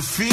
mouths to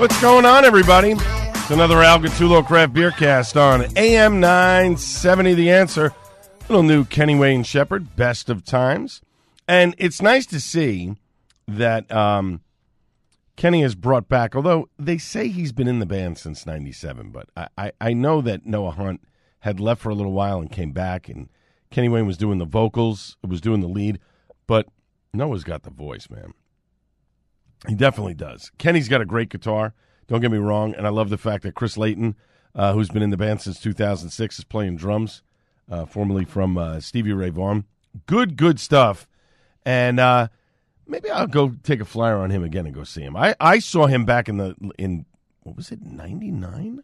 What's going on, everybody? It's another Al Gattullo Craft Beer Cast on AM 970 The Answer. Little new Kenny Wayne Shepherd, Best of Times. And it's nice to see that um, Kenny has brought back, although they say he's been in the band since 97, but I, I, I know that Noah Hunt had left for a little while and came back, and Kenny Wayne was doing the vocals, was doing the lead, but Noah's got the voice, man. He definitely does. Kenny's got a great guitar. Don't get me wrong, and I love the fact that Chris Layton, uh, who's been in the band since 2006, is playing drums, uh, formerly from uh, Stevie Ray Vaughan. Good, good stuff. And uh, maybe I'll go take a flyer on him again and go see him. I, I saw him back in the in what was it 99?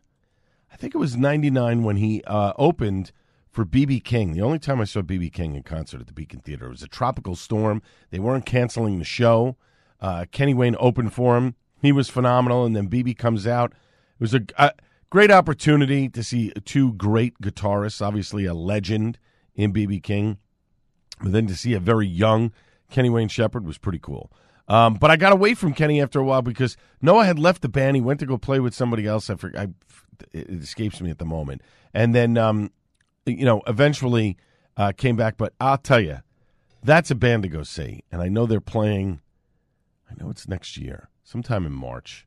I think it was 99 when he uh, opened for BB King. The only time I saw BB King in concert at the Beacon Theater it was a tropical storm. They weren't canceling the show. Uh, Kenny Wayne opened for him. He was phenomenal, and then BB comes out. It was a, a great opportunity to see two great guitarists. Obviously, a legend in BB King, but then to see a very young Kenny Wayne Shepherd was pretty cool. Um, but I got away from Kenny after a while because Noah had left the band. He went to go play with somebody else. I, forget, I it escapes me at the moment. And then, um, you know, eventually uh, came back. But I'll tell you, that's a band to go see. And I know they're playing. I know it's next year, sometime in March,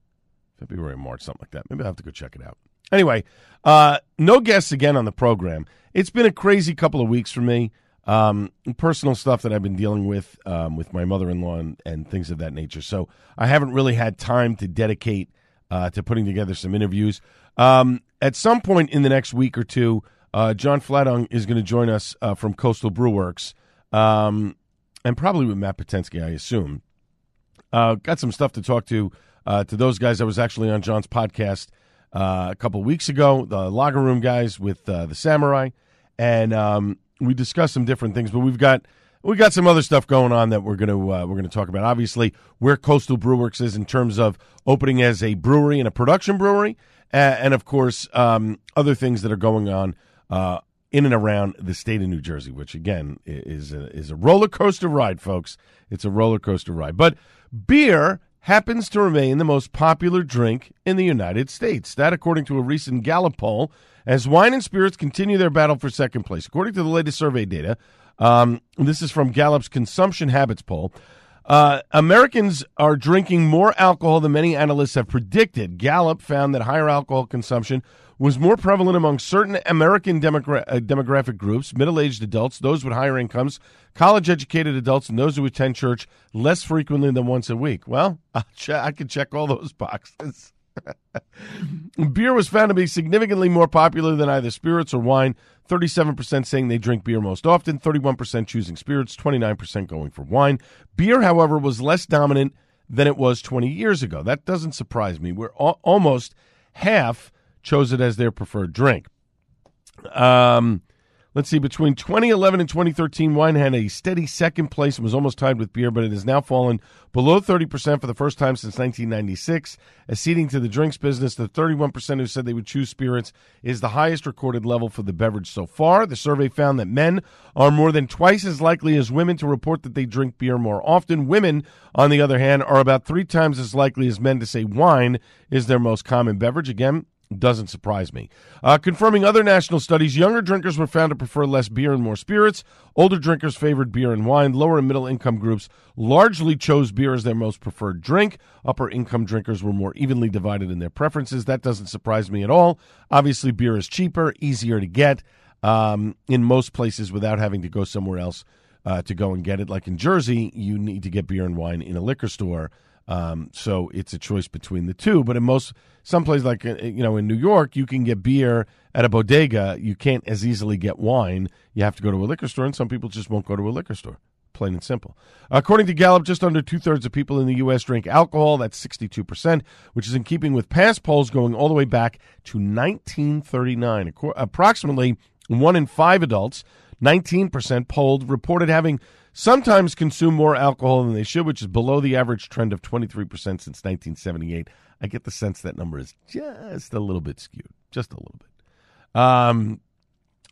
February, March, something like that. Maybe I'll have to go check it out. Anyway, uh, no guests again on the program. It's been a crazy couple of weeks for me. Um, personal stuff that I've been dealing with um, with my mother in law and, and things of that nature. So I haven't really had time to dedicate uh, to putting together some interviews. Um, at some point in the next week or two, uh, John Flatung is going to join us uh, from Coastal Brewworks, um, and probably with Matt Potensky, I assume. Uh, got some stuff to talk to uh, to those guys. I was actually on John's podcast uh, a couple weeks ago, the Lager Room guys with uh, the Samurai, and um, we discussed some different things. But we've got we got some other stuff going on that we're gonna uh, we're gonna talk about. Obviously, where Coastal Brewworks is in terms of opening as a brewery and a production brewery, and of course um, other things that are going on. Uh, in and around the state of New Jersey, which again is a, is a roller coaster ride, folks. It's a roller coaster ride. But beer happens to remain the most popular drink in the United States. That, according to a recent Gallup poll, as wine and spirits continue their battle for second place. According to the latest survey data, um, this is from Gallup's Consumption Habits poll. Uh, Americans are drinking more alcohol than many analysts have predicted. Gallup found that higher alcohol consumption was more prevalent among certain American demogra- uh, demographic groups, middle aged adults, those with higher incomes, college educated adults, and those who attend church less frequently than once a week. Well, che- I could check all those boxes. beer was found to be significantly more popular than either spirits or wine. 37% saying they drink beer most often, 31% choosing spirits, 29% going for wine. Beer, however, was less dominant than it was 20 years ago. That doesn't surprise me. We're al- almost half chose it as their preferred drink. Um, Let's see, between 2011 and 2013, wine had a steady second place and was almost tied with beer, but it has now fallen below 30% for the first time since 1996. Acceding to the drinks business, the 31% who said they would choose spirits is the highest recorded level for the beverage so far. The survey found that men are more than twice as likely as women to report that they drink beer more often. Women, on the other hand, are about three times as likely as men to say wine is their most common beverage. Again, doesn't surprise me. Uh, confirming other national studies, younger drinkers were found to prefer less beer and more spirits. Older drinkers favored beer and wine. Lower and middle income groups largely chose beer as their most preferred drink. Upper income drinkers were more evenly divided in their preferences. That doesn't surprise me at all. Obviously, beer is cheaper, easier to get um, in most places without having to go somewhere else uh, to go and get it. Like in Jersey, you need to get beer and wine in a liquor store. Um, so it's a choice between the two. But in most some places like uh, you know in New York, you can get beer at a bodega. You can't as easily get wine. You have to go to a liquor store, and some people just won't go to a liquor store. Plain and simple. According to Gallup, just under two thirds of people in the U.S. drink alcohol. That's 62%, which is in keeping with past polls going all the way back to 1939. Approximately one in five adults, 19% polled, reported having sometimes consume more alcohol than they should, which is below the average trend of 23% since 1978. I get the sense that number is just a little bit skewed, just a little bit. Um,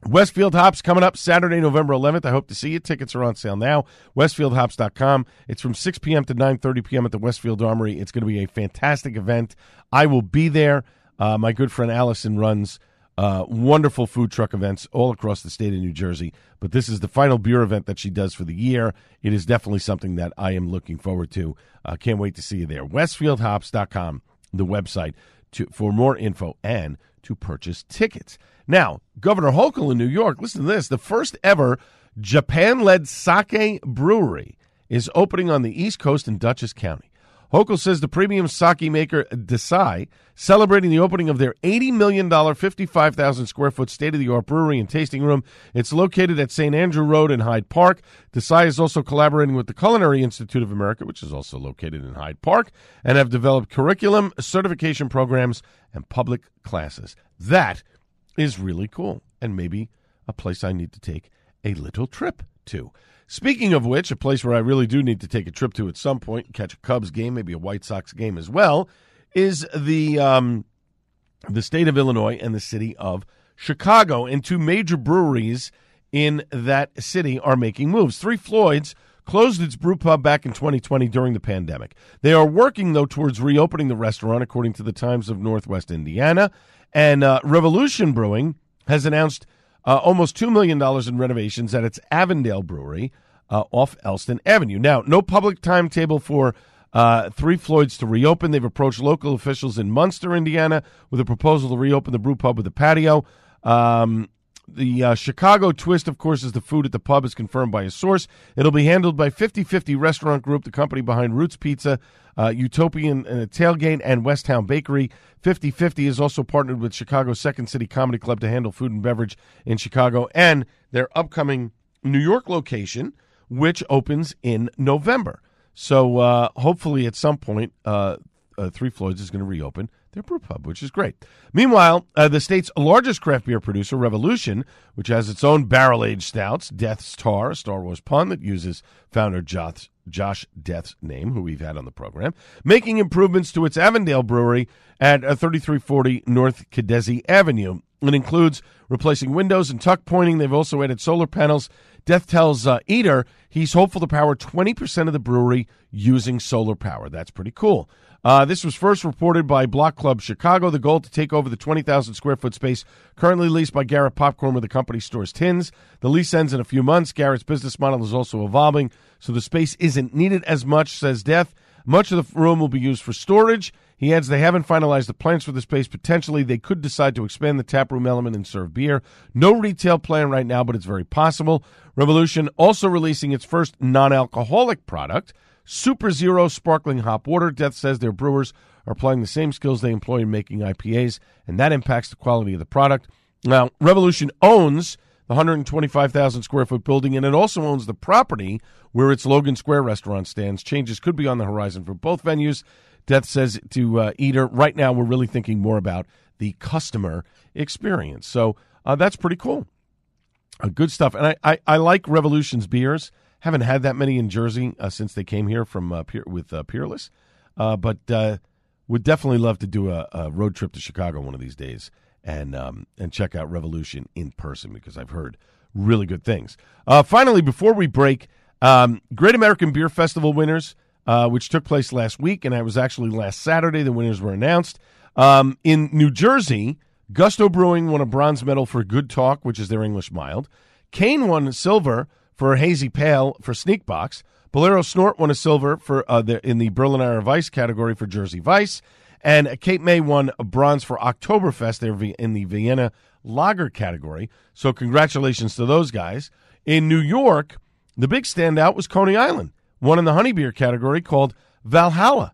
Westfield Hops coming up Saturday, November 11th. I hope to see you. Tickets are on sale now. WestfieldHops.com. It's from 6 p.m. to 9.30 p.m. at the Westfield Armory. It's going to be a fantastic event. I will be there. Uh, my good friend Allison runs uh, wonderful food truck events all across the state of New Jersey. But this is the final beer event that she does for the year. It is definitely something that I am looking forward to. Uh, can't wait to see you there. WestfieldHops.com, the website to, for more info and to purchase tickets. Now, Governor Hochul in New York, listen to this. The first ever Japan led sake brewery is opening on the East Coast in Dutchess County. Hochul says the premium sake maker Dassai, celebrating the opening of their $80 million, 55,000 square foot state of the art brewery and tasting room. It's located at St. Andrew Road in Hyde Park. Dassai is also collaborating with the Culinary Institute of America, which is also located in Hyde Park, and have developed curriculum, certification programs, and public classes. That is really cool, and maybe a place I need to take a little trip to. Speaking of which, a place where I really do need to take a trip to at some point catch a Cubs game, maybe a White Sox game as well, is the um, the state of Illinois and the city of Chicago. And two major breweries in that city are making moves. Three Floyds closed its brew pub back in 2020 during the pandemic. They are working, though, towards reopening the restaurant, according to the Times of Northwest Indiana. And uh, Revolution Brewing has announced uh, almost $2 million in renovations at its Avondale Brewery uh, off Elston Avenue. Now, no public timetable for uh, Three Floyds to reopen. They've approached local officials in Munster, Indiana, with a proposal to reopen the brew pub with a patio. Um, the uh, Chicago twist, of course, is the food at the pub is confirmed by a source. It'll be handled by 50-50 Restaurant Group, the company behind Roots Pizza, uh, Utopian uh, Tailgate, and Westtown Bakery. 50-50 is also partnered with Chicago's Second City Comedy Club to handle food and beverage in Chicago and their upcoming New York location, which opens in November. So uh, hopefully at some point, uh, uh, Three Floyds is going to reopen brew pub, which is great. Meanwhile, uh, the state's largest craft beer producer, Revolution, which has its own barrel aged stouts, Deth's Tar, a Star Wars pun that uses founder Josh, Josh Deth's name, who we've had on the program, making improvements to its Avondale brewery at uh, 3340 North Kedzie Avenue. It includes replacing windows and tuck pointing. They've also added solar panels. Deth tells uh, Eater he's hopeful to power 20% of the brewery using solar power. That's pretty cool. Uh, this was first reported by Block Club Chicago. The goal to take over the 20,000 square foot space currently leased by Garrett Popcorn, where the company stores tins. The lease ends in a few months. Garrett's business model is also evolving, so the space isn't needed as much, says Deth. Much of the room will be used for storage. He adds they haven't finalized the plans for the space. Potentially, they could decide to expand the taproom element and serve beer. No retail plan right now, but it's very possible. Revolution also releasing its first non alcoholic product. Super Zero Sparkling Hop Water. Deth says their brewers are applying the same skills they employ in making IPAs, and that impacts the quality of the product. Now, Revolution owns the 125,000 square foot building, and it also owns the property where its Logan Square restaurant stands. Changes could be on the horizon for both venues. Deth says to uh, Eater, right now we're really thinking more about the customer experience. So uh, that's pretty cool. Uh, good stuff. And I, I, I like Revolution's beers. Haven't had that many in Jersey uh, since they came here from uh, Peer, with uh, Peerless, but would definitely love to do a, a road trip to Chicago one of these days and um, and check out Revolution in person because I've heard really good things. Uh, finally, before we break, um, Great American Beer Festival winners, uh, which took place last week, and it was actually last Saturday. The winners were announced um, in New Jersey. Gusto Brewing won a bronze medal for Good Talk, which is their English mild. Kane won silver for Hazy Pale for Sneak Box. Bolero Snort won a silver for uh, the, in the Berliner Weiss category for Jersey Vice. And Cape May won a bronze for Oktoberfest there in the Vienna Lager category. So congratulations to those guys. In New York, the big standout was Coney Island, one in the honey beer category called Valhalla.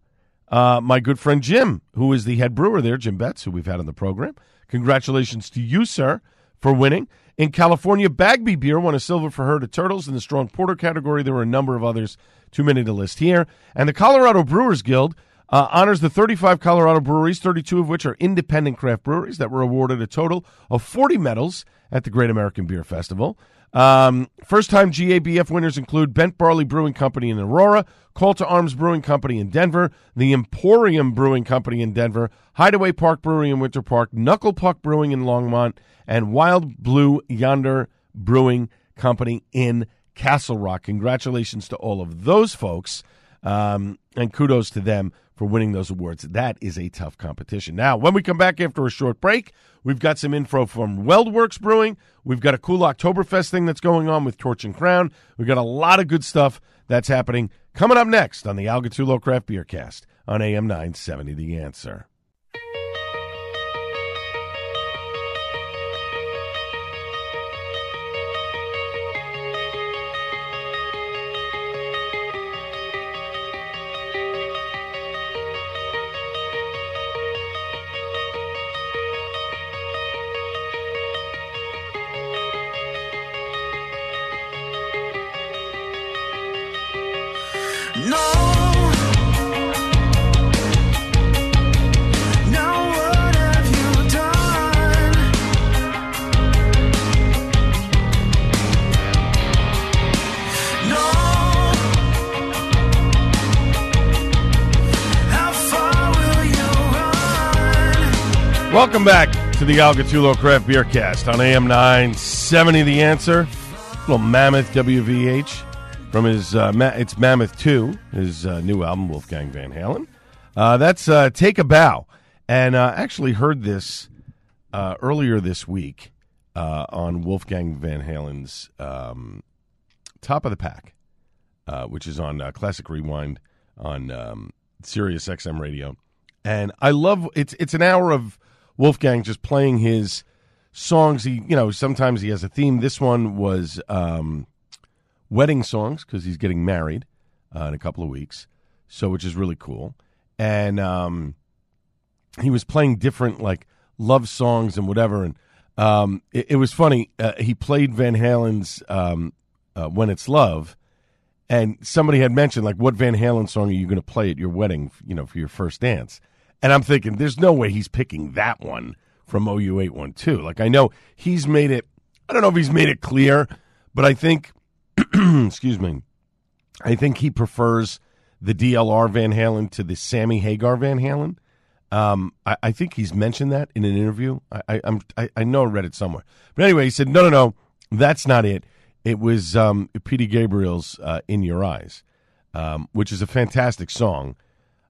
Uh, my good friend Jim, who is the head brewer there, Jim Betts, who we've had on the program. Congratulations to you, sir, for winning. In California, Bagby Beer won a silver for Herd of Turtles in the strong porter category. There were a number of others, too many to list here. And the Colorado Brewers Guild uh, honors the 35 Colorado breweries, 32 of which are independent craft breweries that were awarded a total of 40 medals at the Great American Beer Festival. Um, first time GABF winners include Bent Barley Brewing Company in Aurora, Call to Arms Brewing Company in Denver, the Empourium Brewing Company in Denver, Hideaway Park Brewery in Winter Park, Knuckle Puck Brewing in Longmont, and Wild Blue Yonder Brewing Company in Castle Rock. Congratulations to all of those folks, um, and kudos to them for winning those awards. That is a tough competition. Now, when we come back after a short break, we've got some info from WeldWerks Brewing. We've got a cool Oktoberfest thing that's going on with Torch and Crown. We've got a lot of good stuff that's happening coming up next on the Al Gattullo Craft Beer Cast on AM 970 The Answer. Welcome back to the Al Gattullo Craft Beer Cast on AM 970 The Answer. Little Mammoth WVH from his, uh, Ma- it's Mammoth 2, his uh, new album, Wolfgang Van Halen. Uh, that's uh, Take a Bow. And uh, actually heard this uh, earlier this week on Wolfgang Van Halen's um, Top of the Pack, which is on Classic Rewind on um, Sirius XM Radio. And I love it's it's an hour of Wolfgang just playing his songs. He you know sometimes he has a theme. This one was um, wedding songs because he's getting married uh, in a couple of weeks, so which is really cool. And um, he was playing different like love songs and whatever. And um, it, it was funny. Uh, he played Van Halen's um, uh, "When It's Love." And somebody had mentioned, like, what Van Halen song are you going to play at your wedding, you know, for your first dance? And I'm thinking, there's no way he's picking that one from OU 812. Like, I know he's made it, I don't know if he's made it clear, but I think, excuse me, I think he prefers the DLR Van Halen to the Sammy Hagar Van Halen. Um, I, I think he's mentioned that in an interview. I, I'm, I, I know I read it somewhere. But anyway, he said, no, no, no, that's not it. It was um, Peter Gabriel's uh, "In Your Eyes," um, which is a fantastic song.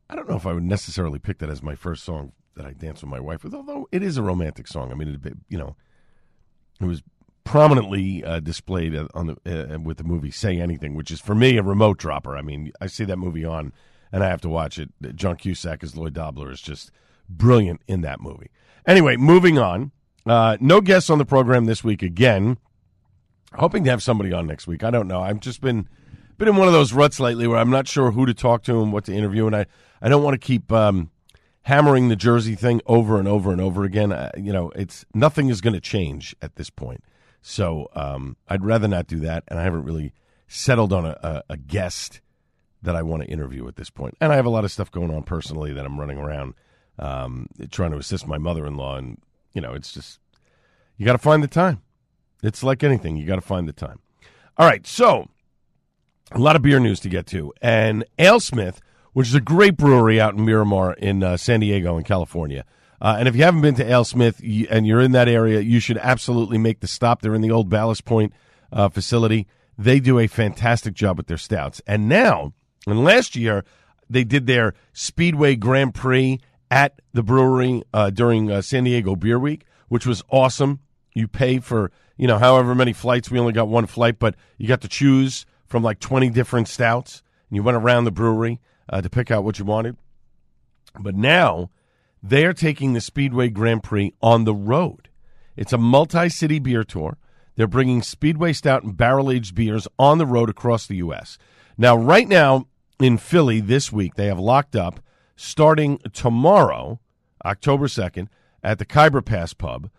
I don't know if I would necessarily pick that as my first song that I dance with my wife with, although it is a romantic song. I mean, it, you know, it was prominently uh, displayed on the uh, with the movie "Say Anything," which is for me a remote dropper. I mean, I see that movie on and I have to watch it. John Cusack as Lloyd Dobler is just brilliant in that movie. Anyway, moving on. Uh, no guests on the program this week again. Hoping to have somebody on next week. I don't know. I've just been been in one of those ruts lately where I'm not sure who to talk to and what to interview, and I I don't want to keep um, hammering the Jersey thing over and over and over again. Uh, you know, it's nothing is going to change at this point. So um, I'd rather not do that, and I haven't really settled on a, a, a guest that I want to interview at this point. And I have a lot of stuff going on personally that I'm running around um, trying to assist my mother in law, and you know, it's just you got to find the time. It's like anything, you got to find the time. All right, so a lot of beer news to get to. And AleSmith, which is a great brewery out in Miramar in uh, San Diego in California. Uh, and if you haven't been to AleSmith y- and you're in that area, you should absolutely make the stop. They're in the old Ballast Point uh, facility. They do a fantastic job with their stouts. And now, and last year, they did their Speedway Grand Prix at the brewery uh, during uh, San Diego Beer Week, which was awesome. You pay for, you know, however many flights. We only got one flight, but you got to choose from like 20 different stouts. And you went around the brewery uh, to pick out what you wanted. But now they are taking the Speedway Grand Prix on the road. It's a multi city beer tour. They're bringing Speedway Stout and barrel aged beers on the road across the U.S. Now, right now in Philly this week, they have locked up starting tomorrow, October 2nd, at the Khyber Pass Pub.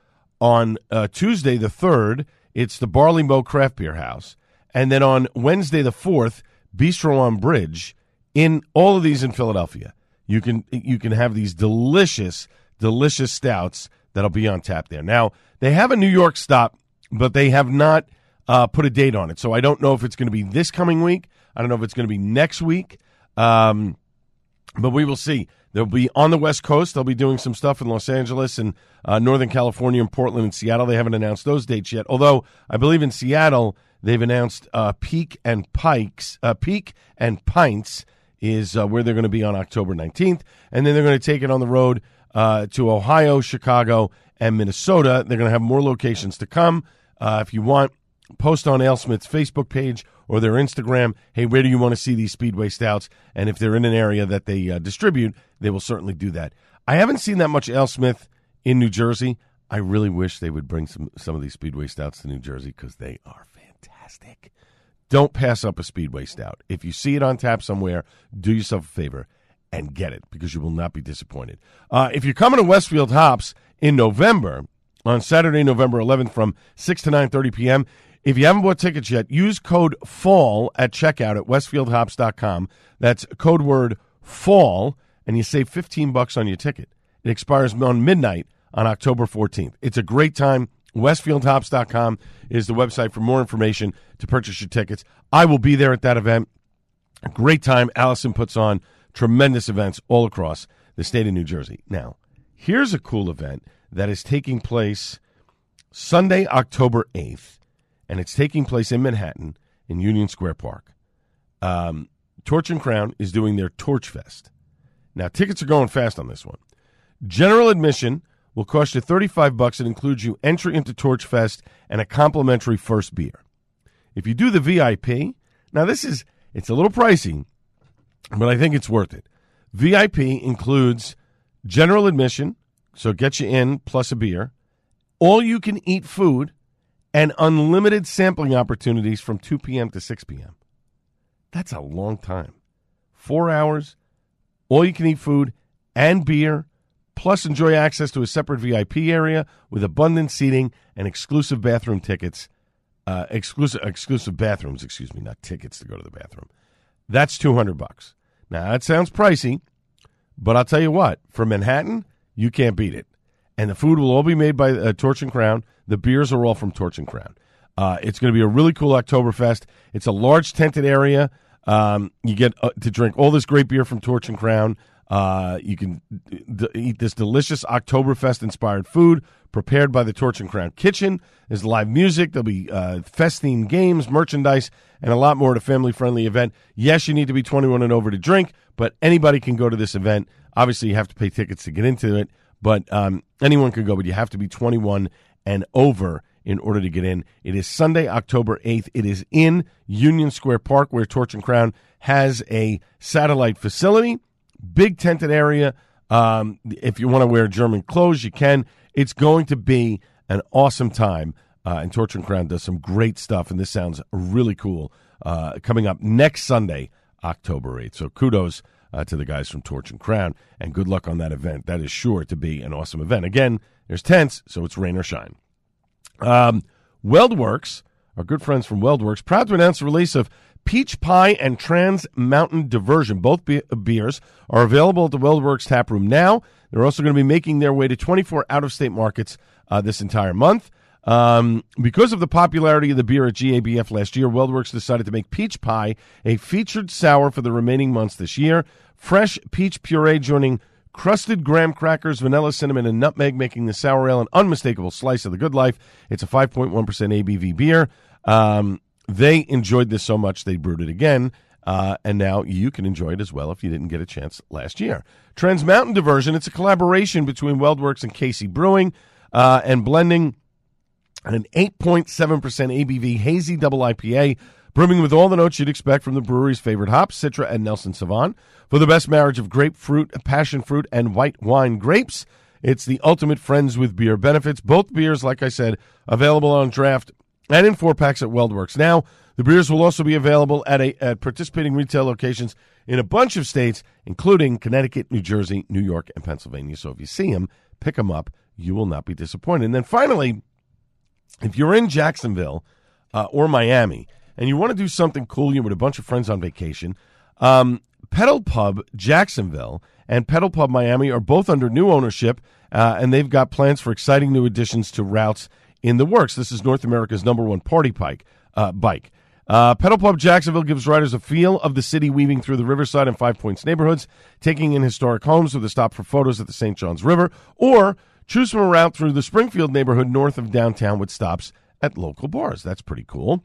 On uh, Tuesday, the 3rd, it's the Barley Mow Craft Beer House. And then on Wednesday, the 4th, Bistro on Bridge in all of these in Philadelphia. You can you can have these delicious, delicious stouts that'll be on tap there. Now they have a New York stop, but they have not uh, put a date on it. So I don't know if it's going to be this coming week. I don't know if it's going to be next week. Um, but we will see. They'll be on the West Coast. They'll be doing some stuff in Los Angeles and uh, Northern California and Portland and Seattle. They haven't announced those dates yet. Although I believe in Seattle they've announced uh, Peak and Pikes, uh, Peak and Pints is uh, where they're going to be on October 19th, and then they're going to take it on the road uh, to Ohio, Chicago, and Minnesota. They're going to have more locations to come. Uh, if you want, post on AleSmith's Facebook page or their Instagram. Hey, where do you want to see these Speedway Stouts? And if they're in an area that they uh, distribute, they will certainly do that. I haven't seen that much AleSmith in New Jersey. I really wish they would bring some some of these Speedway Stouts to New Jersey because they are fantastic. Don't pass up a Speedway Stout. If you see it on tap somewhere, do yourself a favor and get it because you will not be disappointed. Uh, if you're coming to Westfield Hops in November, on Saturday, November 11th from 6 to 9.30 p.m., if you haven't bought tickets yet, use code FALL at checkout at westfieldhops.com. That's code word FALL, and you save 15 bucks on your ticket. It expires on midnight on October 14th. It's a great time. Westfieldhops.com is the website for more information to purchase your tickets. I will be there at that event. Great time. Allison puts on tremendous events all across the state of New Jersey. Now, here's a cool event that is taking place Sunday, October 8th, and it's taking place in Manhattan in Union Square Park. Um, Torch and Crown is doing their Torch Fest. Now, tickets are going fast on this one. General admission will cost you 35 bucks. It includes you entry into Torch Fest and a complimentary first beer. If you do the VIP, now this is it's a little pricey, but I think it's worth it. VIP includes general admission, so get you in plus a beer, all you can eat food, and unlimited sampling opportunities from 2 p.m. to 6 p.m. That's a long time. Four hours, all you can eat food and beer, plus enjoy access to a separate VIP area with abundant seating and exclusive bathroom tickets. Uh, exclusive exclusive bathrooms, excuse me, not tickets to go to the bathroom. That's two hundred bucks. Now that sounds pricey, but I'll tell you what, for Manhattan, you can't beat it. And the food will all be made by uh, Torch and Crown. The beers are all from Torch and Crown. Uh, it's going to be a really cool Oktoberfest. It's a large tented area. Um, you get uh, to drink all this great beer from Torch and Crown. Uh, you can d- eat this delicious Oktoberfest inspired food prepared by the Torch and Crown Kitchen. There's live music. There'll be uh, festing games, merchandise, and a lot more at a family friendly event. Yes, you need to be 21 and over to drink, but anybody can go to this event. Obviously, you have to pay tickets to get into it, but um, anyone can go, but you have to be 21 and over in order to get in. It is Sunday, October 8th. It is in Union Square Park where Torch and Crown has a satellite facility, big tented area. Um, if you want to wear German clothes, you can. It's going to be an awesome time. Uh, and Torch and Crown does some great stuff, and this sounds really cool. Uh, coming up next Sunday, October 8th. So kudos uh, to the guys from Torch and Crown, and good luck on that event. That is sure to be an awesome event. Again, there's tents, so it's rain or shine. Um, WeldWerks, our good friends from WeldWerks, proud to announce the release of Peach Pie and Trans Mountain Diversion. Both be- beers are available at the WeldWerks tap room now. They're also going to be making their way to 24 out of state markets uh, this entire month. Um, because of the popularity of the beer at GABF last year, WeldWerks decided to make peach pie a featured sour for the remaining months this year. Fresh peach puree joining crusted graham crackers, vanilla, cinnamon, and nutmeg, making the sour ale an unmistakable slice of the good life. It's a 5.1% ABV beer. Um, they enjoyed this so much they brewed it again. Uh, and now you can enjoy it as well if you didn't get a chance last year. Trans Mountain Diversion, it's a collaboration between WeldWerks and Casey Brewing uh, and blending an 8.7% ABV hazy double IPA, brimming with all the notes you'd expect from the brewery's favorite hops, Citra and Nelson Sauvin. For the best marriage of grapefruit, passion fruit, and white wine grapes, it's the ultimate friends with beer benefits. Both beers, like I said, available on draft and in four packs at WeldWerks. Now, the beers will also be available at, a, at participating retail locations in a bunch of states, including Connecticut, New Jersey, New York, and Pennsylvania. So if you see them, pick them up. You will not be disappointed. And then finally, if you're in Jacksonville uh, or Miami and you want to do something cool, you're with a bunch of friends on vacation, um, Pedal Pub Jacksonville and Pedal Pub Miami are both under new ownership, uh, and they've got plans for exciting new additions to routes in the works. This is North America's number one party bike. Uh, bike. Uh, Pedal Pub Jacksonville gives riders a feel of the city weaving through the Riverside and Five Points neighborhoods, taking in historic homes with a stop for photos at the St. Johns River, or choose from a route through the Springfield neighborhood north of downtown with stops at local bars. That's pretty cool.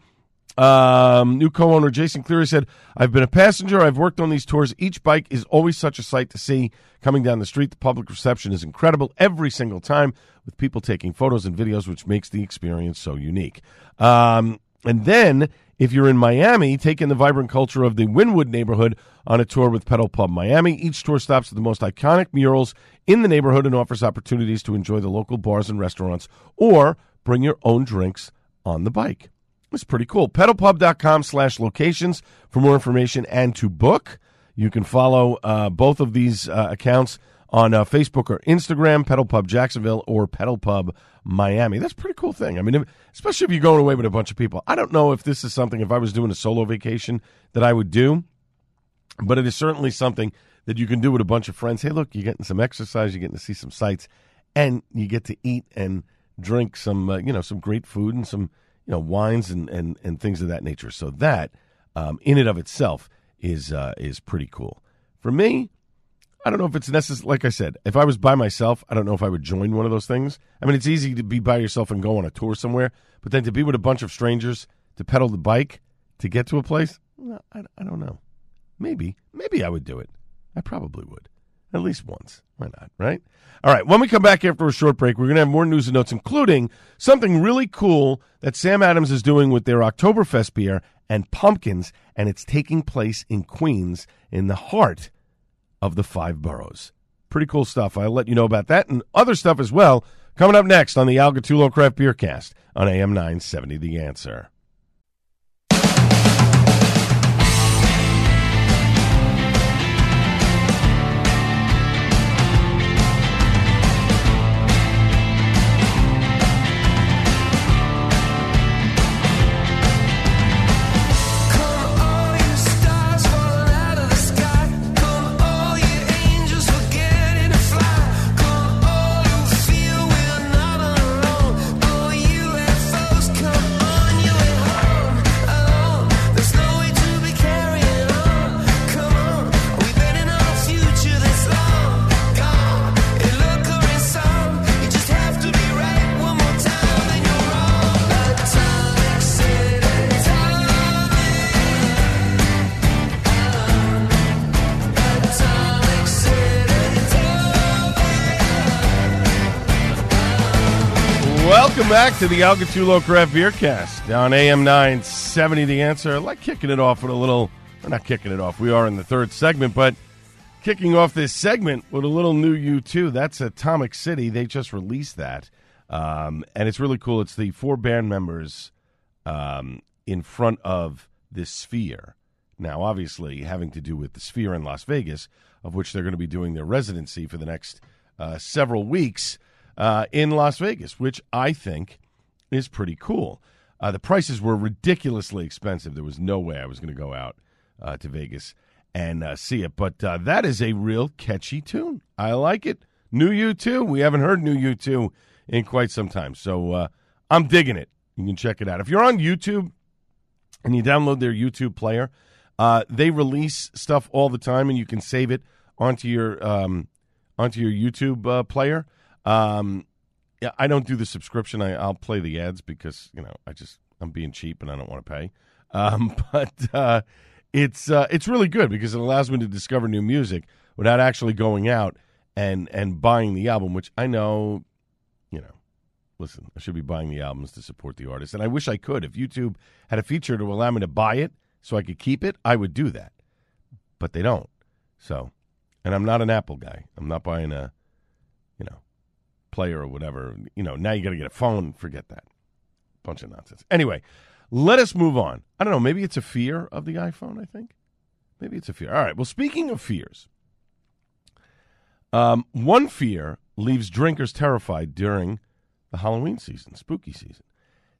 Um, new co-owner Jason Cleary said, "I've been a passenger. I've worked on these tours. Each bike is always such a sight to see. Coming down the street, the public reception is incredible every single time, with people taking photos and videos, which makes the experience so unique." Um, and then, if you're in Miami, take in the vibrant culture of the Wynwood neighborhood on a tour with Pedal Pub Miami. Each tour stops at the most iconic murals in the neighborhood and offers opportunities to enjoy the local bars and restaurants or bring your own drinks on the bike. It's pretty cool. Pedalpub.com slash locations for more information and to book. You can follow uh, both of these uh, accounts on uh, Facebook or Instagram, Pedal Pub Jacksonville or Pedal Pub Miami. That's a pretty cool thing. I mean, if, especially if you're going away with a bunch of people. I don't know if this is something, if I was doing a solo vacation, that I would do, but it is certainly something that you can do with a bunch of friends. Hey, look, you're getting some exercise, you're getting to see some sights, and you get to eat and drink some, uh, you know, some great food and some, you know, wines and, and, and things of that nature. So that, um, in and of itself, is uh, is pretty cool. For me, I don't know if it's necessary. Like I said, if I was by myself, I don't know if I would join one of those things. I mean, it's easy to be by yourself and go on a tour somewhere, but then to be with a bunch of strangers to pedal the bike to get to a place, I, I don't know. Maybe, maybe I would do it. I probably would. At least once. Why not, right? All right, when we come back after a short break, we're going to have more news and notes, including something really cool that Sam Adams is doing with their Oktoberfest beer and pumpkins, and it's taking place in Queens in the heart of the five boroughs. Pretty cool stuff. I'll let you know about that and other stuff as well coming up next on the Al Gattullo Craft Beer Cast on AM 970 The Answer. Welcome back to the Al Gattullo Craft Beer Cast on AM 970 The Answer. I like kicking it off with a little, we're not kicking it off, we are in the third segment, but kicking off this segment with a little new U2. That's Atomic City. They just released that. Um, and it's really cool. It's the four band members um, in front of this sphere. Now, obviously, having to do with the sphere in Las Vegas, of which they're going to be doing their residency for the next uh, several weeks uh, in Las Vegas, which I think is pretty cool. Uh, the prices were ridiculously expensive. There was no way I was going to go out uh, to Vegas and uh, see it. But uh, that is a real catchy tune. I like it. New U2. We haven't heard New U2 in quite some time. So uh, I'm digging it. You can check it out. If you're on YouTube and you download their YouTube player, they release stuff all the time, and you can save it onto your um, onto your YouTube player. Um, yeah, I don't do the subscription. I, I'll play the ads because you know I just I'm being cheap and I don't want to pay. Um, but uh, it's uh, it's really good because it allows me to discover new music without actually going out and and buying the album, which I know, you know. Listen, I should be buying the albums to support the artist, and I wish I could. If YouTube had a feature to allow me to buy it so I could keep it, I would do that. But they don't. So, and I'm not an Apple guy. I'm not buying a, you know, player or whatever. You know, now you got to get a phone. Forget that. Bunch of nonsense. Anyway, let us move on. I don't know. Maybe it's a fear of the iPhone. I think. Maybe it's a fear. All right. Well, speaking of fears, um, one fear leaves drinkers terrified during the Halloween season, spooky season.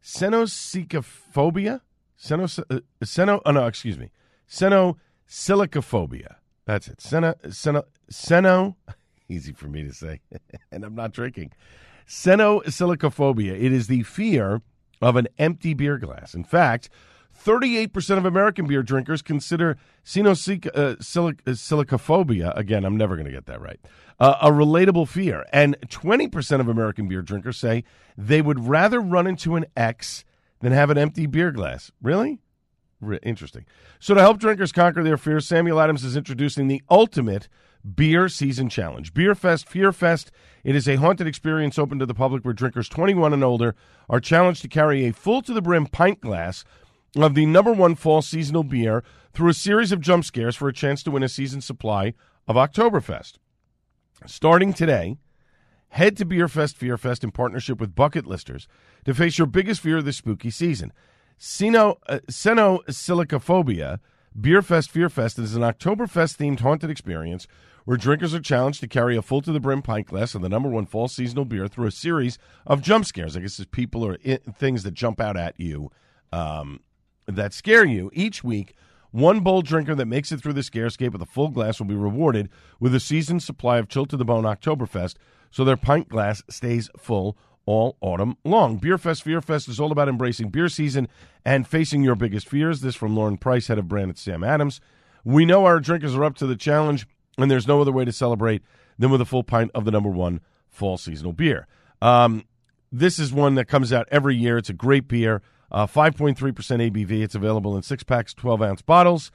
Cenocecophobia? Ceno, uh, ceno, oh no, excuse me. Cenosilicophobia. That's it. Seno, seno, ceno, easy for me to say, and I'm not drinking. Cenosilicophobia. It is the fear of an empty beer glass. In fact, 38% of American beer drinkers consider cenosilicophobia, uh, again, I'm never going to get that right, uh, a relatable fear. And 20% of American beer drinkers say they would rather run into an X than have an empty beer glass. Really? Re- interesting. So, to help drinkers conquer their fears, Samuel Adams is introducing the ultimate beer season challenge. Beer Fest, Fear Fest. It is a haunted experience open to the public where drinkers 21 and older are challenged to carry a full to the brim pint glass of the number one fall seasonal beer through a series of jump scares for a chance to win a season supply of Oktoberfest. Starting today, head to Beer Fest Beerfest Fearfest in partnership with Bucket Listers to face your biggest fear of the spooky season. Seno, uh, Cenosilicophobia Beerfest Fearfest is an Oktoberfest themed haunted experience where drinkers are challenged to carry a full to the brim pint glass of the number one fall seasonal beer through a series of jump scares. I guess it's people or things that jump out at you um, that scare you each week. One bold drinker that makes it through the scarescape with a full glass will be rewarded with a season's supply of Chill to the Bone Oktoberfest, so their pint glass stays full all autumn long. Beerfest Fearfest is all about embracing beer season and facing your biggest fears. This from Lauren Price, head of brand at Sam Adams. We know our drinkers are up to the challenge, and there's no other way to celebrate than with a full pint of the number one fall seasonal beer. Um, this is one that comes out every year. It's a great beer. Uh, 5.3% ABV. It's available in six packs, 12 ounce bottles,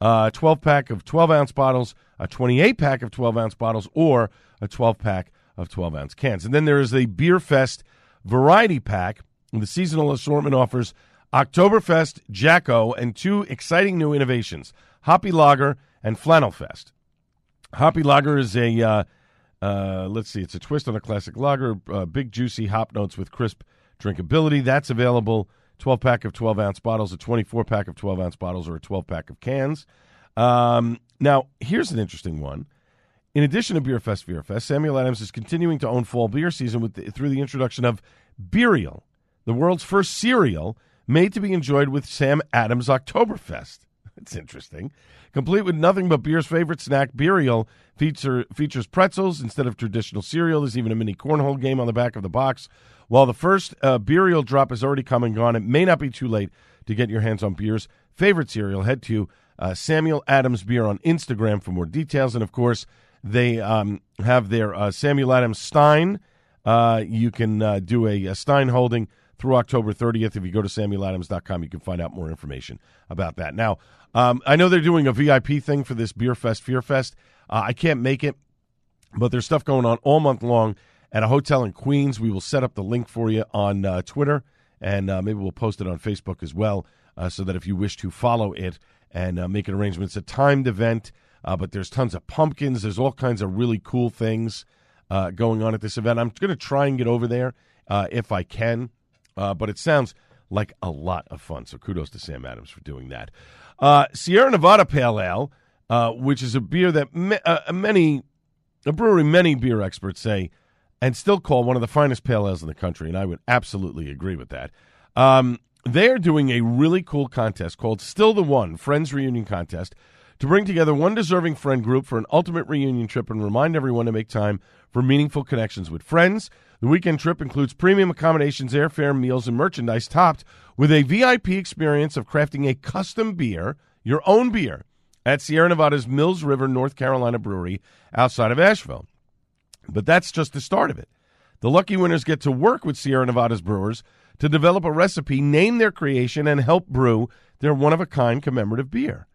a 12 pack of 12 ounce bottles, a 28 pack of 12 ounce bottles, or a 12 pack of 12 ounce cans. And then there is a Beer Fest variety pack. The seasonal assortment offers Oktoberfest, Jacko, and two exciting new innovations Hoppy Lager and Flannel Fest. Hoppy Lager is a, uh, uh, let's see, it's a twist on a classic lager, uh, big juicy hop notes with crisp drinkability. That's available 12 pack of 12 ounce bottles, a 24 pack of 12 ounce bottles, or a 12 pack of cans. Um, now, here's an interesting one. In addition to Beer Fest, Beer Fest, Samuel Adams is continuing to own fall beer season with the, through the introduction of Beerial, the world's first cereal made to be enjoyed with Sam Adams Oktoberfest. That's interesting. Complete with nothing but beer's favorite snack, Beerial feature, features pretzels instead of traditional cereal. There's even a mini cornhole game on the back of the box. While the first uh, Beerial drop has already come and gone, it may not be too late to get your hands on beer's favorite cereal. Head to uh, Samuel Adams Beer on Instagram for more details. And of course, they um, have their uh, Samuel Adams Stein. Uh, you can uh, do a, a Stein holding through October 30th. If you go to samueladams.com, you can find out more information about that. Now, um, I know they're doing a VIP thing for this Beer Fest, Fear Fest. Uh, I can't make it, but there's stuff going on all month long at a hotel in Queens. We will set up the link for you on uh, Twitter, and uh, maybe we'll post it on Facebook as well, so that if you wish to follow it and make an arrangement, it's a timed event. Uh, but there's tons of pumpkins. There's all kinds of really cool things uh, going on at this event. I'm going to try and get over there if I can, but it sounds like a lot of fun. So kudos to Sam Adams for doing that. Sierra Nevada Pale Ale, which is a beer that many, a brewery many beer experts say and still call one of the finest pale ales in the country, and I would absolutely agree with that. Um, they are doing a really cool contest called Still the One Friends Reunion Contest to bring together one deserving friend group for an ultimate reunion trip and remind everyone to make time for meaningful connections with friends. The weekend trip includes premium accommodations, airfare, meals, and merchandise topped with a VIP experience of crafting a custom beer, your own beer, at Sierra Nevada's Mills River, North Carolina brewery outside of Asheville. But that's just the start of it. The lucky winners get to work with Sierra Nevada's brewers to develop a recipe, name their creation, and help brew their one of a kind commemorative beer.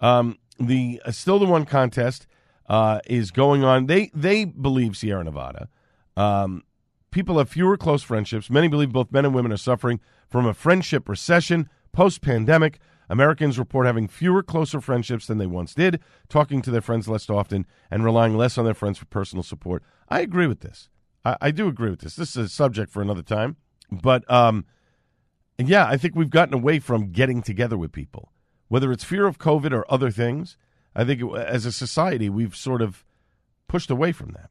Um, the uh, Still the One contest uh, is going on. They they believe Sierra Nevada. Um, people have fewer close friendships. Many believe both men and women are suffering from a friendship recession post pandemic. Americans report having fewer closer friendships than they once did, talking to their friends less often, and relying less on their friends for personal support. I agree with this. I, I do agree with this. This is a subject for another time. But um, yeah, I think we've gotten away from getting together with people, whether it's fear of COVID or other things. I think it, as a society, we've sort of pushed away from that.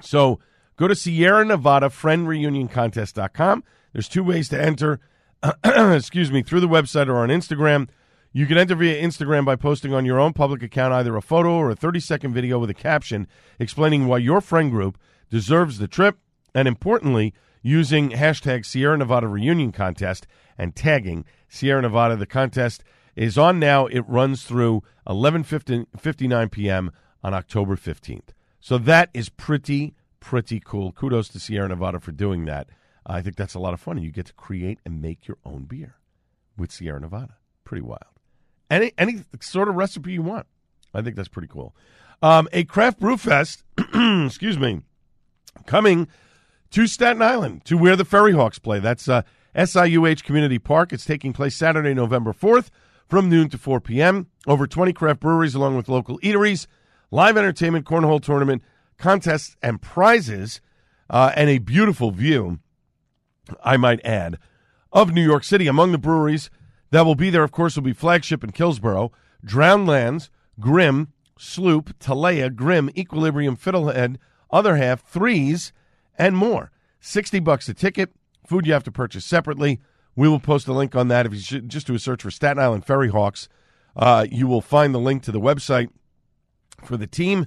So go to Sierra Nevada Friend Reunion Contest.com. There's two ways to enter. excuse me, through the website or on Instagram. You can enter via Instagram by posting on your own public account either a photo or a 30 second video with a caption explaining why your friend group deserves the trip, and importantly, using hashtag Sierra Nevada Reunion Contest and tagging Sierra Nevada. The contest is on now. It runs through 11:59 p.m. on October 15th. So that is pretty pretty cool. Kudos to Sierra Nevada for doing that. I think that's a lot of fun. You get to create and make your own beer with Sierra Nevada. Pretty wild. Any any sort of recipe you want. I think that's pretty cool. Um, a craft brew fest, excuse me, coming to Staten Island to where the Ferry Hawks play. That's uh, SIUH Community Park. It's taking place Saturday, November 4th from noon to 4 p.m. Over 20 craft breweries along with local eateries, live entertainment, cornhole tournament, contests, and prizes, uh, and a beautiful view, I might add, of New York City. Among the breweries that will be there, of course, will be Flagship in Kills Boro, Drowned Lands, Grimm, Sloop, Talea, Grimm, Equilibrium, Fiddlehead, Other Half, Threes, and more. 60 bucks a ticket. Food you have to purchase separately. We will post a link on that. If you just do a search for Staten Island Ferry Hawks, uh, you will find the link to the website for the team.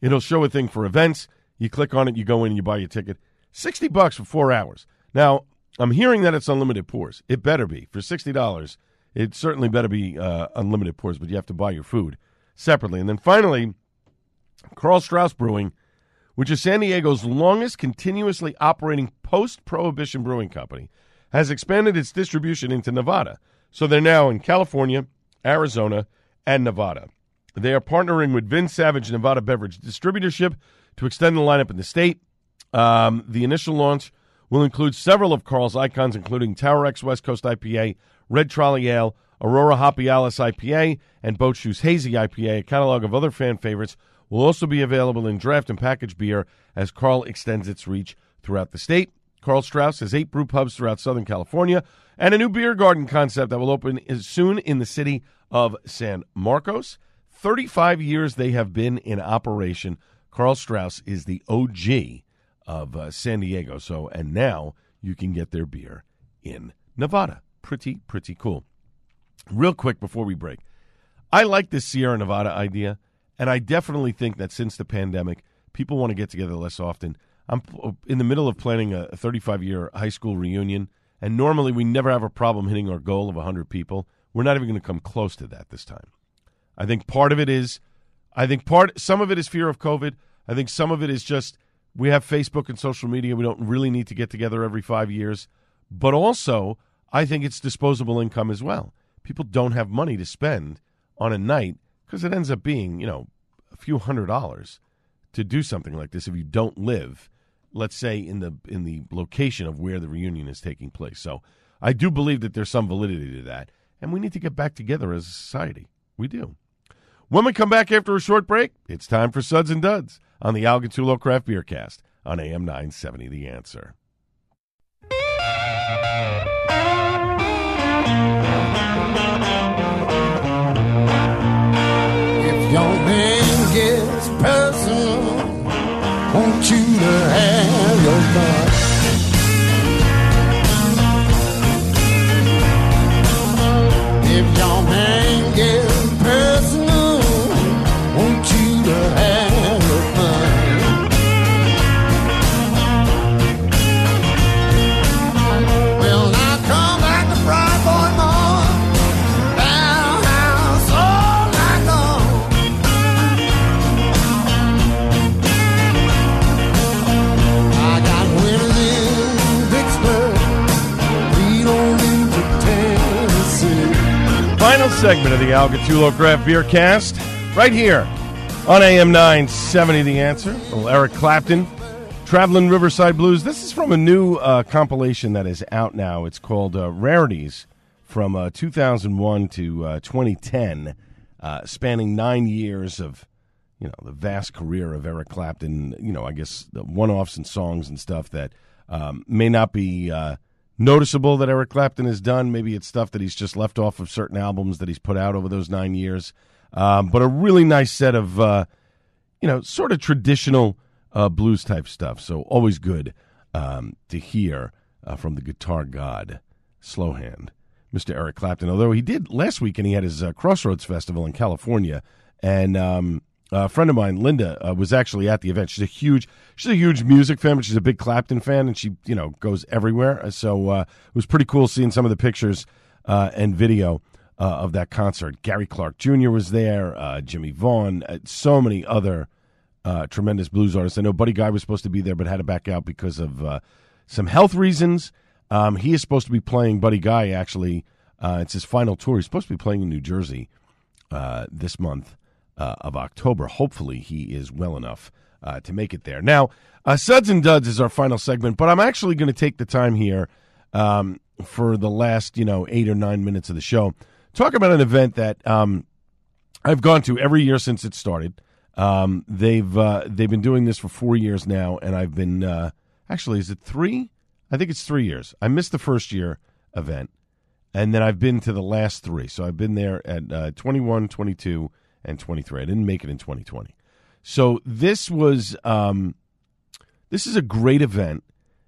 It'll show a thing for events. You click on it, you go in, and you buy your ticket. 60 bucks for four hours. Now, I'm hearing that it's unlimited pours. It better be. For $60, it certainly better be uh, unlimited pours, but you have to buy your food separately. And then finally, Karl Strauss Brewing – which is San Diego's longest continuously operating post prohibition brewing company, has expanded its distribution into Nevada. So they're now in California, Arizona, and Nevada. They are partnering with Vin Savage Nevada Beverage Distributorship to extend the lineup in the state. Um, the initial launch will include several of Karl's icons, including Tower X West Coast IPA, Red Trolley Ale, Aurora Hoppyalis IPA, and Boat Shoes Hazy IPA, a catalog of other fan favorites will also be available in draft and packaged beer as Karl extends its reach throughout the state. Karl Strauss has eight brew pubs throughout Southern California and a new beer garden concept that will open soon in the city of San Marcos. 35 years they have been in operation. Karl Strauss is the OG of uh, San Diego. So, and now you can get their beer in Nevada. Pretty, pretty cool. Real quick before we break, I like this Sierra Nevada idea. And I definitely think that since the pandemic, people want to get together less often. I'm uh, in the middle of planning a 35 year high school reunion, and normally we never have a problem hitting our goal of 100 people. We're not even going to come close to that this time. I think part of it is, I think part, some of it is fear of COVID. I think some of it is just we have Facebook and social media. We don't really need to get together every five years. But also, I think it's disposable income as well. People don't have money to spend on a night because it ends up being, you know, a few hundred dollars to do something like this if you don't live, let's say, in the in the location of where the reunion is taking place. So I do believe that there's some validity to that, and we need to get back together as a society. We do. When we come back after a short break, it's time for Suds and Duds on the Al Gattullo Craft Beer Cast on AM 970 The Answer. If your man have your fun. Final segment of the Al Gattullo Craft Beer Cast, right here on AM 970 The Answer. Eric Clapton, Traveling Riverside Blues. This is from a new uh, compilation that is out now. It's called uh, Rarities from uh, 2001 to uh, 2010, uh, spanning nine years of you know the vast career of Eric Clapton. You know, I guess the one-offs and songs and stuff that um, may not be uh, noticeable that Eric Clapton has done. Maybe it's stuff that he's just left off of certain albums that he's put out over those nine years. Um, but a really nice set of uh, you know sort of traditional uh, blues type stuff. So always good um, to hear uh, from the guitar god Slowhand. Mr. Eric Clapton, although he did last week and he had his uh, Crossroads Festival in California, and um, a friend of mine, Linda, uh, was actually at the event. She's a huge, she's a huge music fan, but she's a big Clapton fan, and she, you know, goes everywhere. So uh, it was pretty cool seeing some of the pictures uh, and video uh, of that concert. Gary Clark Jr. was there, uh, Jimmie Vaughan, uh, so many other tremendous blues artists. I know Buddy Guy was supposed to be there, but had to back out because of some health reasons. Um, he is supposed to be playing Buddy Guy. Actually, it's his final tour. He's supposed to be playing in New Jersey this month uh, of October. Hopefully, he is well enough uh, to make it there. Now, uh, Suds and Duds is our final segment, but I'm actually going to take the time here um, for the last, you know, eight or nine minutes of the show. Talk about an event that um, I've gone to every year since it started. Um, they've uh, they've been doing this for four years now, and I've been uh, actually is it three? I think it's three years. I missed the first year event, and then I've been to the last three. So I've been there at uh, 21, 22, and 23. I didn't make it in 2020. So this was um, this is a great event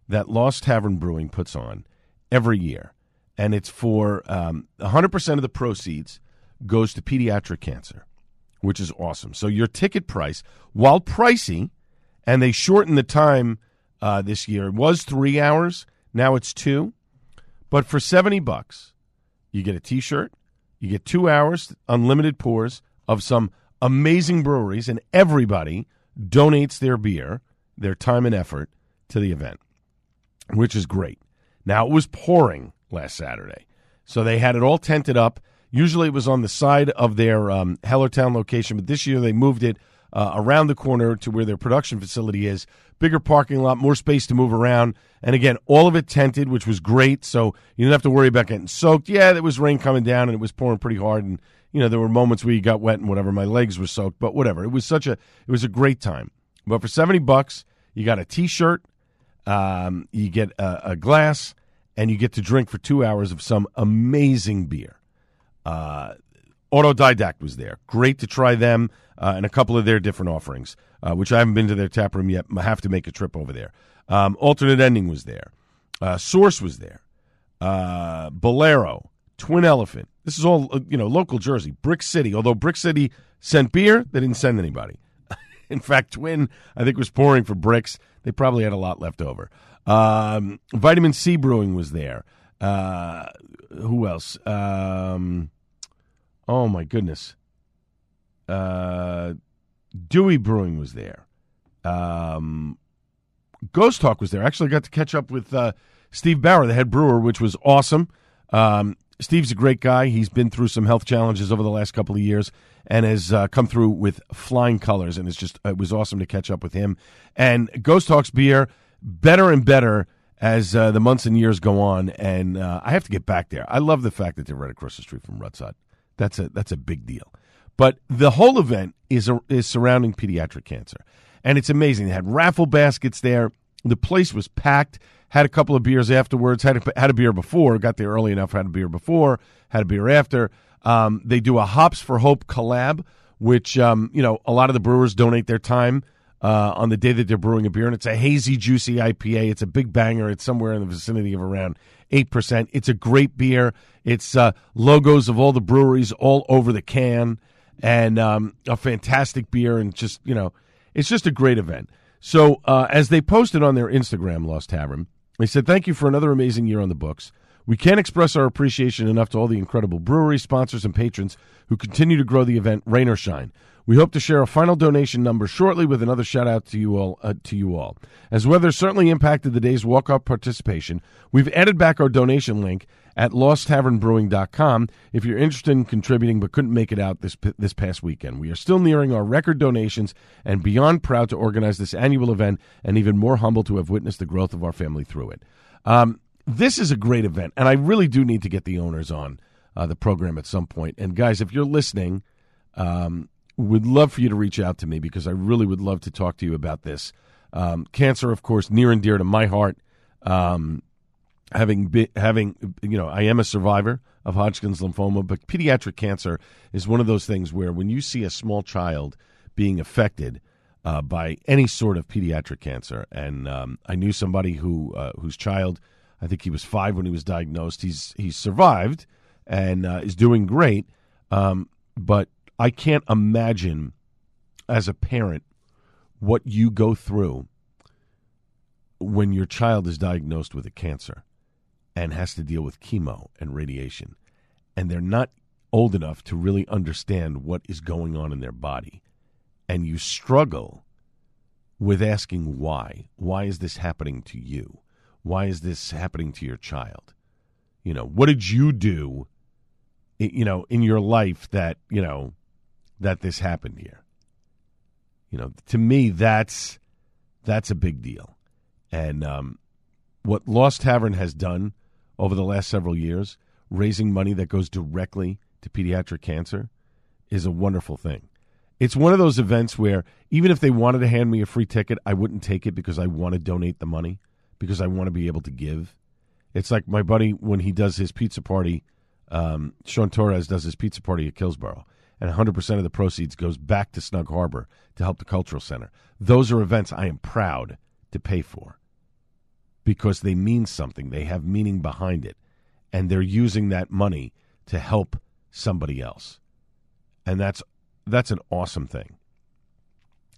that Lost Tavern Brewing puts on every year, and it's for um, 100% of the proceeds goes to pediatric cancer, which is awesome. So your ticket price, while pricey, and they shortened the time uh, this year. It was three hours, now it's two, but for 70 bucks, you get a T-shirt, you get two hours, unlimited pours, of some amazing breweries, and everybody donates their beer, their time and effort to the event, which is great. Now, it was pouring last Saturday, so they had it all tented up. Usually it was on the side of their um, Hellertown location, but this year they moved it uh, around the corner to where their production facility is. Bigger parking lot, more space to move around. And again, all of it tented, which was great. So you didn't have to worry about getting soaked. Yeah, there was rain coming down and it was pouring pretty hard. And you know, there were moments where you got wet and whatever. My legs were soaked, but whatever. It was such a it was a great time. But for seventy bucks, you got a T-shirt, um, you get a, a, glass, and you get to drink for two hours of some amazing beer. Uh, Autodidact was there. Great to try them uh, and a couple of their different offerings, uh, which I haven't been to their tap room yet. I have to make a trip over there. Um, Alternate Ending was there. Uh, Source was there. Uh, Bolero, Twin Elephant, this is all uh, you know, local Jersey, Brick City. Although Brick City sent beer, they didn't send anybody. In fact, Twin, I think, was pouring for bricks. They probably had a lot left over. Um, Vitamin Sea Brewing was there. Uh, who else? Um, oh my goodness. Uh, Dewey Brewing was there. Um, Ghost Talk was there. Actually, got to catch up with uh, Steve Bauer, the head brewer, which was awesome. Um, Steve's a great guy. He's been through some health challenges over the last couple of years and has uh, come through with flying colors. And it's just it was awesome to catch up with him. And Ghost Talks beer better and better as uh, the months and years go on. And uh, I have to get back there. I love the fact that they're right across the street from Rutt's Hut. That's a that's a big deal. But the whole event is a, is surrounding pediatric cancer, and it's amazing. They had raffle baskets there. The place was packed had a couple of beers afterwards, had a, had a beer before, got there early enough, had a beer before, had a beer after. Um, they do a Hops for Hope collab, which, um, you know, a lot of the brewers donate their time uh, on the day that they're brewing a beer, and it's a hazy, juicy IPA. It's a big banger. It's somewhere in the vicinity of around 8%. It's a great beer. It's uh, logos of all the breweries all over the can, and um, a fantastic beer, and just, you know, it's just a great event. So, uh, as they posted on their Instagram, Lost Tavern, they said, Thank you for another amazing year on the books. We can't express our appreciation enough to all the incredible brewery sponsors and patrons who continue to grow the event, rain or shine. We hope to share a final donation number shortly with another shout out to you all. Uh, to you all, as weather certainly impacted the day's walk up participation. We've added back our donation link at losttavernbrewing.com if you're interested in contributing but couldn't make it out this this past weekend. We are still nearing our record donations and beyond proud to organize this annual event and even more humble to have witnessed the growth of our family through it. Um, this is a great event, and I really do need to get the owners on uh, the program at some point. And guys, if you're listening, um, would love for you to reach out to me because I really would love to talk to you about this. Um, cancer, of course, near and dear to my heart. Um, having been, having you know, I am a survivor of Hodgkin's lymphoma, but pediatric cancer is one of those things where when you see a small child being affected uh, by any sort of pediatric cancer, and um, I knew somebody who uh, whose child, I think he was five when he was diagnosed. He's he's survived and uh, is doing great, um, but I can't imagine as a parent what you go through when your child is diagnosed with a cancer and has to deal with chemo and radiation and they're not old enough to really understand what is going on in their body and you struggle with asking why. Why is this happening to you? Why is this happening to your child? You know what did you do you know in your life that you know that this happened here. You know, to me, that's that's a big deal. And um, what Lost Tavern has done over the last several years, raising money that goes directly to pediatric cancer, is a wonderful thing. It's one of those events where even if they wanted to hand me a free ticket, I wouldn't take it because I want to donate the money because I want to be able to give. It's like my buddy when he does his pizza party. Um, Sean Torres does his pizza party at Kills Boro and 100% of the proceeds goes back to Snug Harbor to help the Cultural Center. Those are events I am proud to pay for because they mean something. They have meaning behind it. And they're using that money to help somebody else. And that's that's an awesome thing.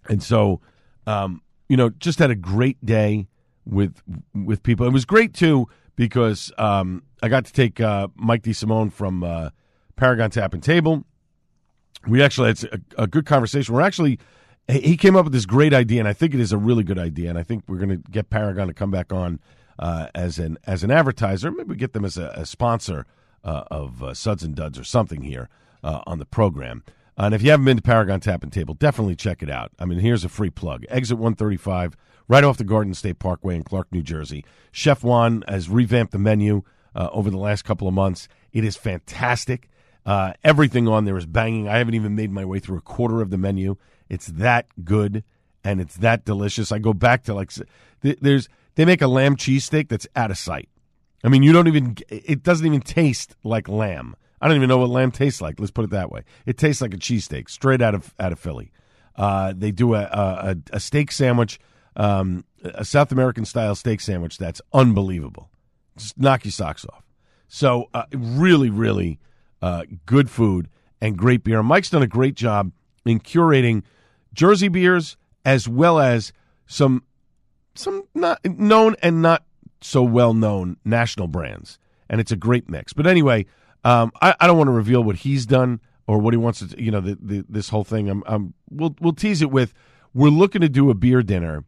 And so um, you know, just had a great day with with people. It was great too because um, I got to take uh, Mike DeSimone from uh, Paragon Tap and Table we actually had a, a, good conversation. We're actually he came up with this great idea, and I think it is a really good idea. And I think we're going to get Paragon to come back on uh, as an as an advertiser. Maybe get them as a, a sponsor uh, of uh, Suds and Duds or something here uh, on the program. and if you haven't been to Paragon Tap and Table, definitely check it out. I mean, here's a free plug: Exit 135, right off the Garden State Parkway in Clark, New Jersey. Chef Juan has revamped the menu uh, over the last couple of months. It is fantastic. Uh, everything on there is banging. I haven't even made my way through a quarter of the menu. It's that good and it's that delicious. I go back to like there's they make a lamb cheesesteak that's out of sight. I mean, you don't even it doesn't even taste like lamb. I don't even know what lamb tastes like. Let's put it that way. It tastes like a cheesesteak straight out of out of Philly. Uh, they do a, a, a steak sandwich, um, a South American style steak sandwich that's unbelievable. Just knock your socks off. So uh, really, really uh, good food, and great beer. Mike's done a great job in curating Jersey beers as well as some some not known and not so well known national brands, and it's a great mix. But anyway, um, I, I, don't want to reveal what he's done or what he wants to. You know, the, the, this whole thing. I'm, I'm, we'll we'll tease it with. We're looking to do a beer dinner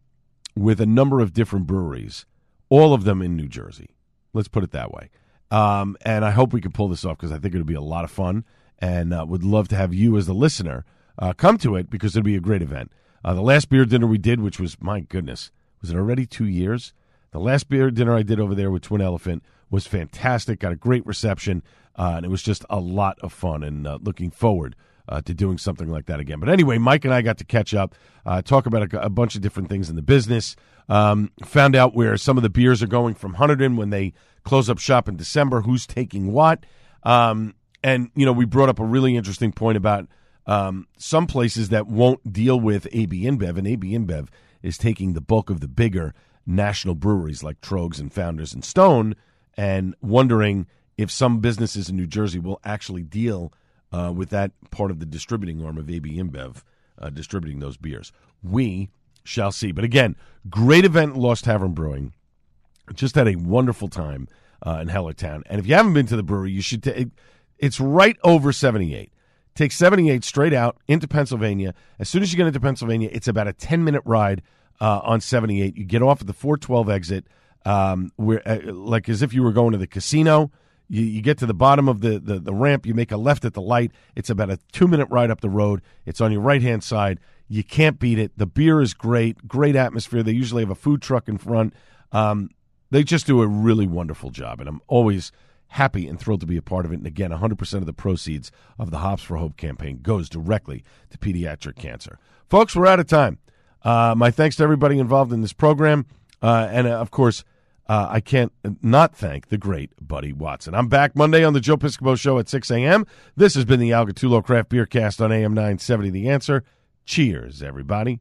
with a number of different breweries, all of them in New Jersey. Let's put it that way. Um, and I hope we can pull this off because I think it'll be a lot of fun and uh, would love to have you as the listener uh, come to it because it'll be a great event. Uh, the last beer dinner we did, which was, my goodness, was it already two years? The last beer dinner I did over there with Twin Elephant was fantastic, got a great reception, uh, and it was just a lot of fun and uh, looking forward uh, to doing something like that again. But anyway, Mike and I got to catch up, uh, talk about a, a, bunch of different things in the business. Um, found out where some of the beers are going from Hunterdon when they close up shop in December. Who's taking what? Um, and you know, we brought up a really interesting point about um, some places that won't deal with AB InBev, and AB InBev is taking the bulk of the bigger national breweries like Tröegs and Founders and Stone, and wondering if some businesses in New Jersey will actually deal uh, with that part of the distributing arm of AB InBev uh, distributing those beers. We shall see. But again, great event, Lost Tavern Brewing. Just had a wonderful time uh, in Hellertown. And if you haven't been to the brewery, you should. T- it's right over 78. Take 78 straight out into Pennsylvania. As soon as you get into Pennsylvania, it's about a 10 minute ride uh, on 78. You get off at the 412 exit, um, where, uh, like as if you were going to the casino. You, you get to the bottom of the, the, the ramp, you make a left at the light. It's about a two minute ride up the road. It's on your right hand side. You can't beat it. The beer is great, great atmosphere. They usually have a food truck in front. Um, they just do a really wonderful job, and I'm always happy and thrilled to be a part of it. And again, 100% of the proceeds of the Hops for Hope campaign goes directly to pediatric cancer. Folks, we're out of time. Uh, my thanks to everybody involved in this program. Uh, and uh, of course, uh, I can't not thank the great Buddy Watson. I'm back Monday on the Joe Piscopo Show at 6 a.m. This has been the Al Gattullo Craft Beer Cast on AM 970 The Answer. Cheers, everybody.